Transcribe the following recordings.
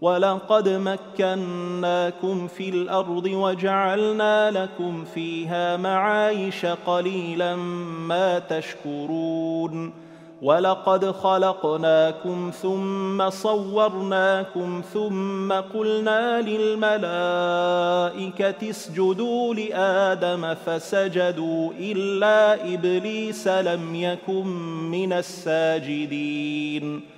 ولقد مكناكم في الأرض وجعلنا لكم فيها معايش قليلا ما تشكرون. ولقد خلقناكم ثم صورناكم ثم قلنا للملائكة اسجدوا لآدم فسجدوا إلا إبليس لم يكن من الساجدين.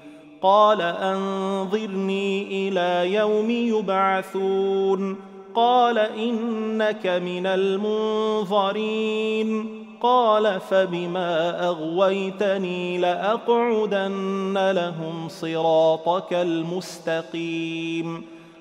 قال أنظرني إلى يوم يبعثون. قال إنك من المنظرين. قال فبما أغويتني لأقعدن لهم صراطك المستقيم.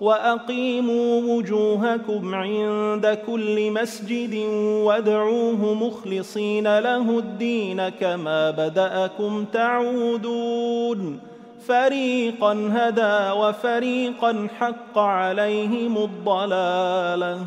وأقيموا وجوهكم عند كل مسجد وادعوه مخلصين له الدين كما بدأكم تعودون. فريقا هدى وفريقا حق عليهم الضلالة.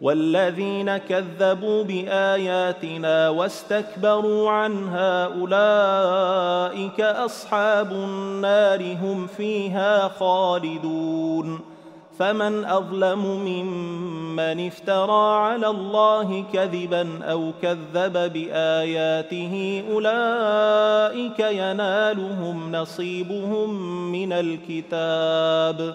والذين كذبوا بآياتنا واستكبروا عنها أولئك أصحاب النار هم فيها خالدون فمن أظلم ممن افترى على الله كذبا أو كذب بآياته أولئك ينالهم نصيبهم من الكتاب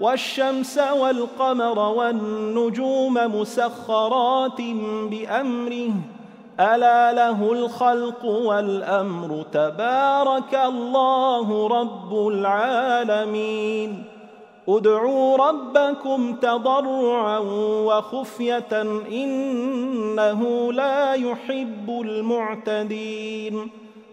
والشمس والقمر والنجوم مسخرات بأمره. ألا له الخلق والأمر. تبارك الله رب العالمين. ادعوا ربكم تضرعا وخفية إنه لا يحب المعتدين.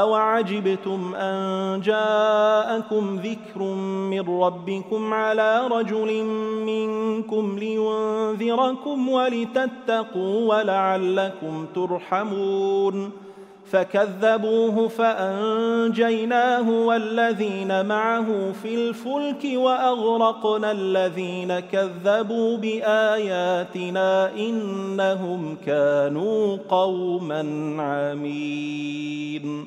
أوعجبتم أن جاءكم ذكر من ربكم على رجل منكم لينذركم ولتتقوا ولعلكم ترحمون فكذبوه فأنجيناه والذين معه في الفلك وأغرقنا الذين كذبوا بآياتنا إنهم كانوا قوما عمين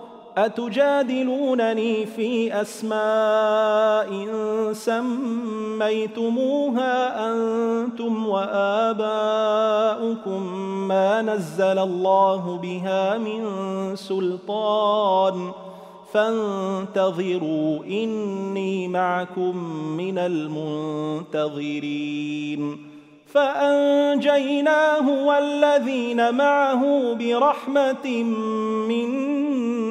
أتجادلونني في أسماء سميتموها أنتم وآباؤكم ما نزل الله بها من سلطان فانتظروا إني معكم من المنتظرين فأنجيناه والذين معه برحمة منا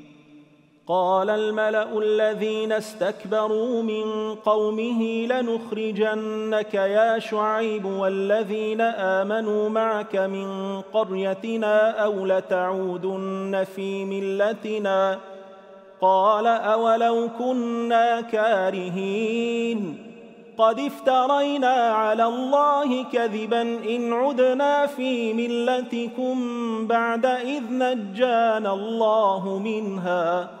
قال الملأ الذين استكبروا من قومه لنخرجنك يا شعيب والذين آمنوا معك من قريتنا أو لتعودن في ملتنا قال أولو كنا كارهين قد افترينا على الله كذبا إن عدنا في ملتكم بعد إذ نجانا الله منها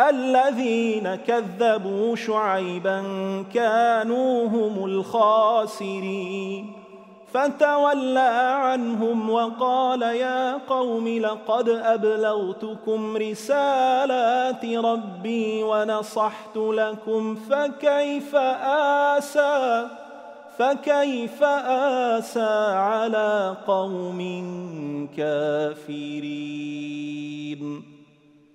الذين كذبوا شعيبا كانوا هم الخاسرين. فتولى عنهم وقال يا قوم لقد أبلغتكم رسالات ربي ونصحت لكم فكيف آسى فكيف آسى على قوم كافرين.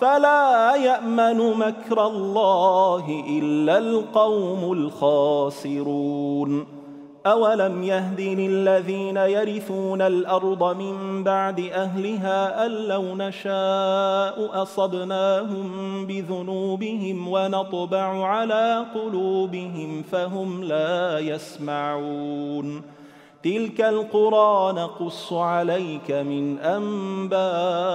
فلا يأمن مكر الله إلا القوم الخاسرون. أولم يهد للذين يرثون الأرض من بعد أهلها أن لو نشاء أصبناهم بذنوبهم ونطبع على قلوبهم فهم لا يسمعون. تلك القرى نقص عليك من أنبائها.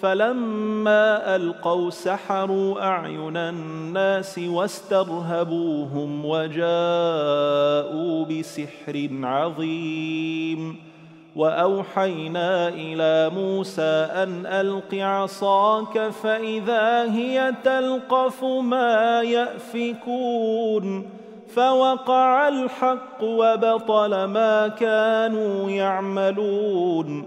فلما ألقوا سحروا أعين الناس واسترهبوهم وجاءوا بسحر عظيم. وأوحينا إلى موسى أن ألق عصاك فإذا هي تلقف ما يأفكون. فوقع الحق وبطل ما كانوا يعملون.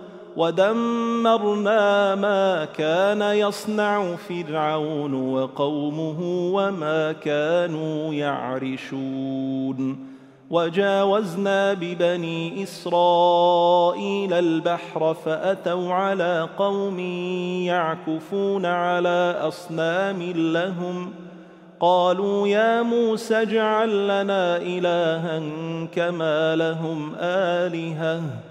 ودمرنا ما كان يصنع فرعون وقومه وما كانوا يعرشون وجاوزنا ببني اسرائيل البحر فاتوا على قوم يعكفون على اصنام لهم قالوا يا موسى اجعل لنا الها كما لهم الهه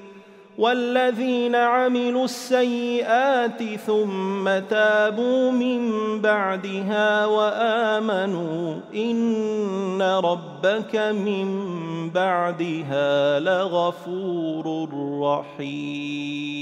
والذين عملوا السيئات ثم تابوا من بعدها وآمنوا إن ربك من بعدها لغفور رحيم.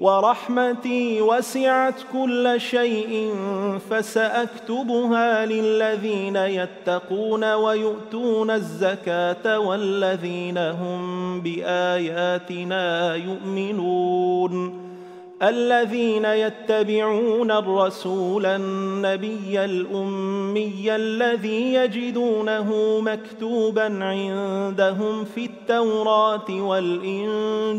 ورحمتي وسعت كل شيء فسأكتبها للذين يتقون ويؤتون الزكاة والذين هم بآياتنا يؤمنون. الذين يتبعون الرسول النبي الأمي الذي يجدونه مكتوبا عندهم في التوراة والإنجيل.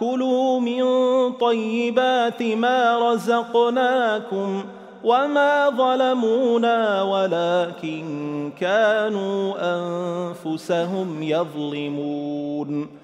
كلوا من طيبات ما رزقناكم وما ظلمونا ولكن كانوا أنفسهم يظلمون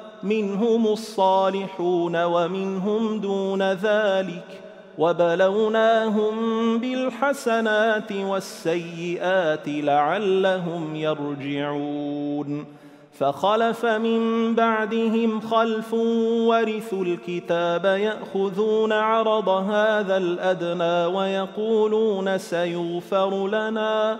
منهم الصالحون ومنهم دون ذلك وبلوناهم بالحسنات والسيئات لعلهم يرجعون فخلف من بعدهم خلف ورثوا الكتاب يأخذون عرض هذا الأدنى ويقولون سيغفر لنا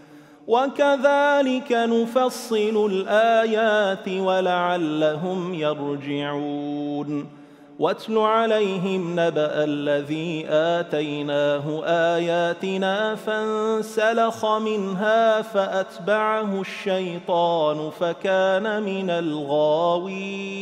وكذلك نفصل الايات ولعلهم يرجعون واتل عليهم نبا الذي اتيناه اياتنا فانسلخ منها فاتبعه الشيطان فكان من الغاوين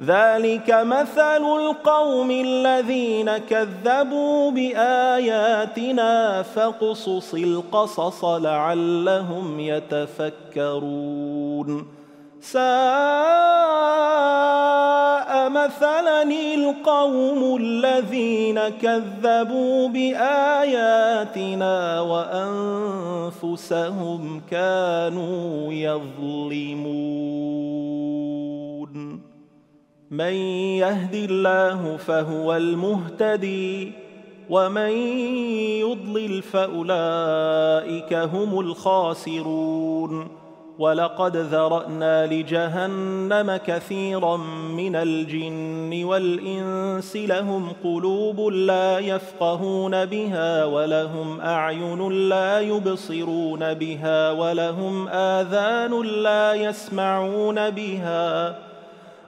ذلك مثل القوم الذين كذبوا بآياتنا فاقصص القصص لعلهم يتفكرون. ساء مثلا القوم الذين كذبوا بآياتنا وأنفسهم كانوا يظلمون. من يهد الله فهو المهتدي ومن يضلل فأولئك هم الخاسرون. ولقد ذرأنا لجهنم كثيرا من الجن والإنس لهم قلوب لا يفقهون بها ولهم أعين لا يبصرون بها ولهم آذان لا يسمعون بها.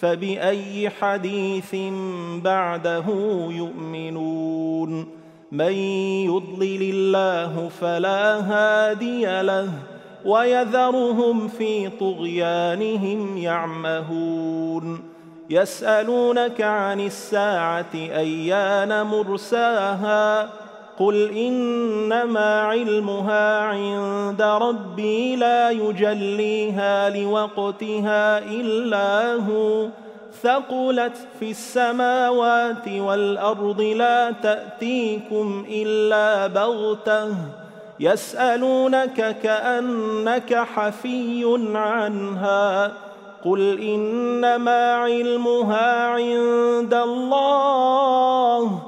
فبأي حديث بعده يؤمنون؟ من يضلل الله فلا هادي له ويذرهم في طغيانهم يعمهون. يسألونك عن الساعة أيان مرساها؟ قل انما علمها عند ربي لا يجليها لوقتها الا هو ثقلت في السماوات والارض لا تاتيكم الا بغته يسالونك كانك حفي عنها قل انما علمها عند الله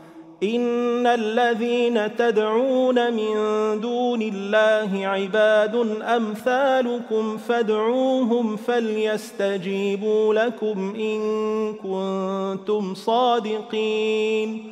ان الذين تدعون من دون الله عباد امثالكم فادعوهم فليستجيبوا لكم ان كنتم صادقين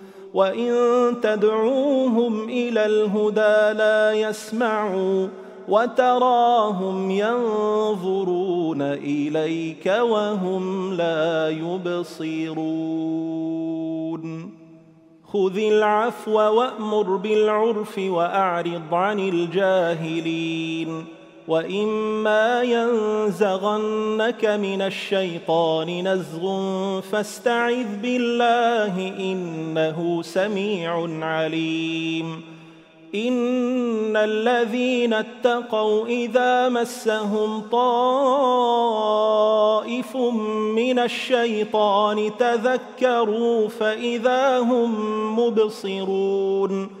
وان تدعوهم إلى الهدى لا يسمعوا وتراهم ينظرون اليك وهم لا يبصرون خذ العفو وامر بالعرف واعرض عن الجاهلين واما ينزغنك من الشيطان نزغ فاستعذ بالله انه سميع عليم ان الذين اتقوا اذا مسهم طائف من الشيطان تذكروا فاذا هم مبصرون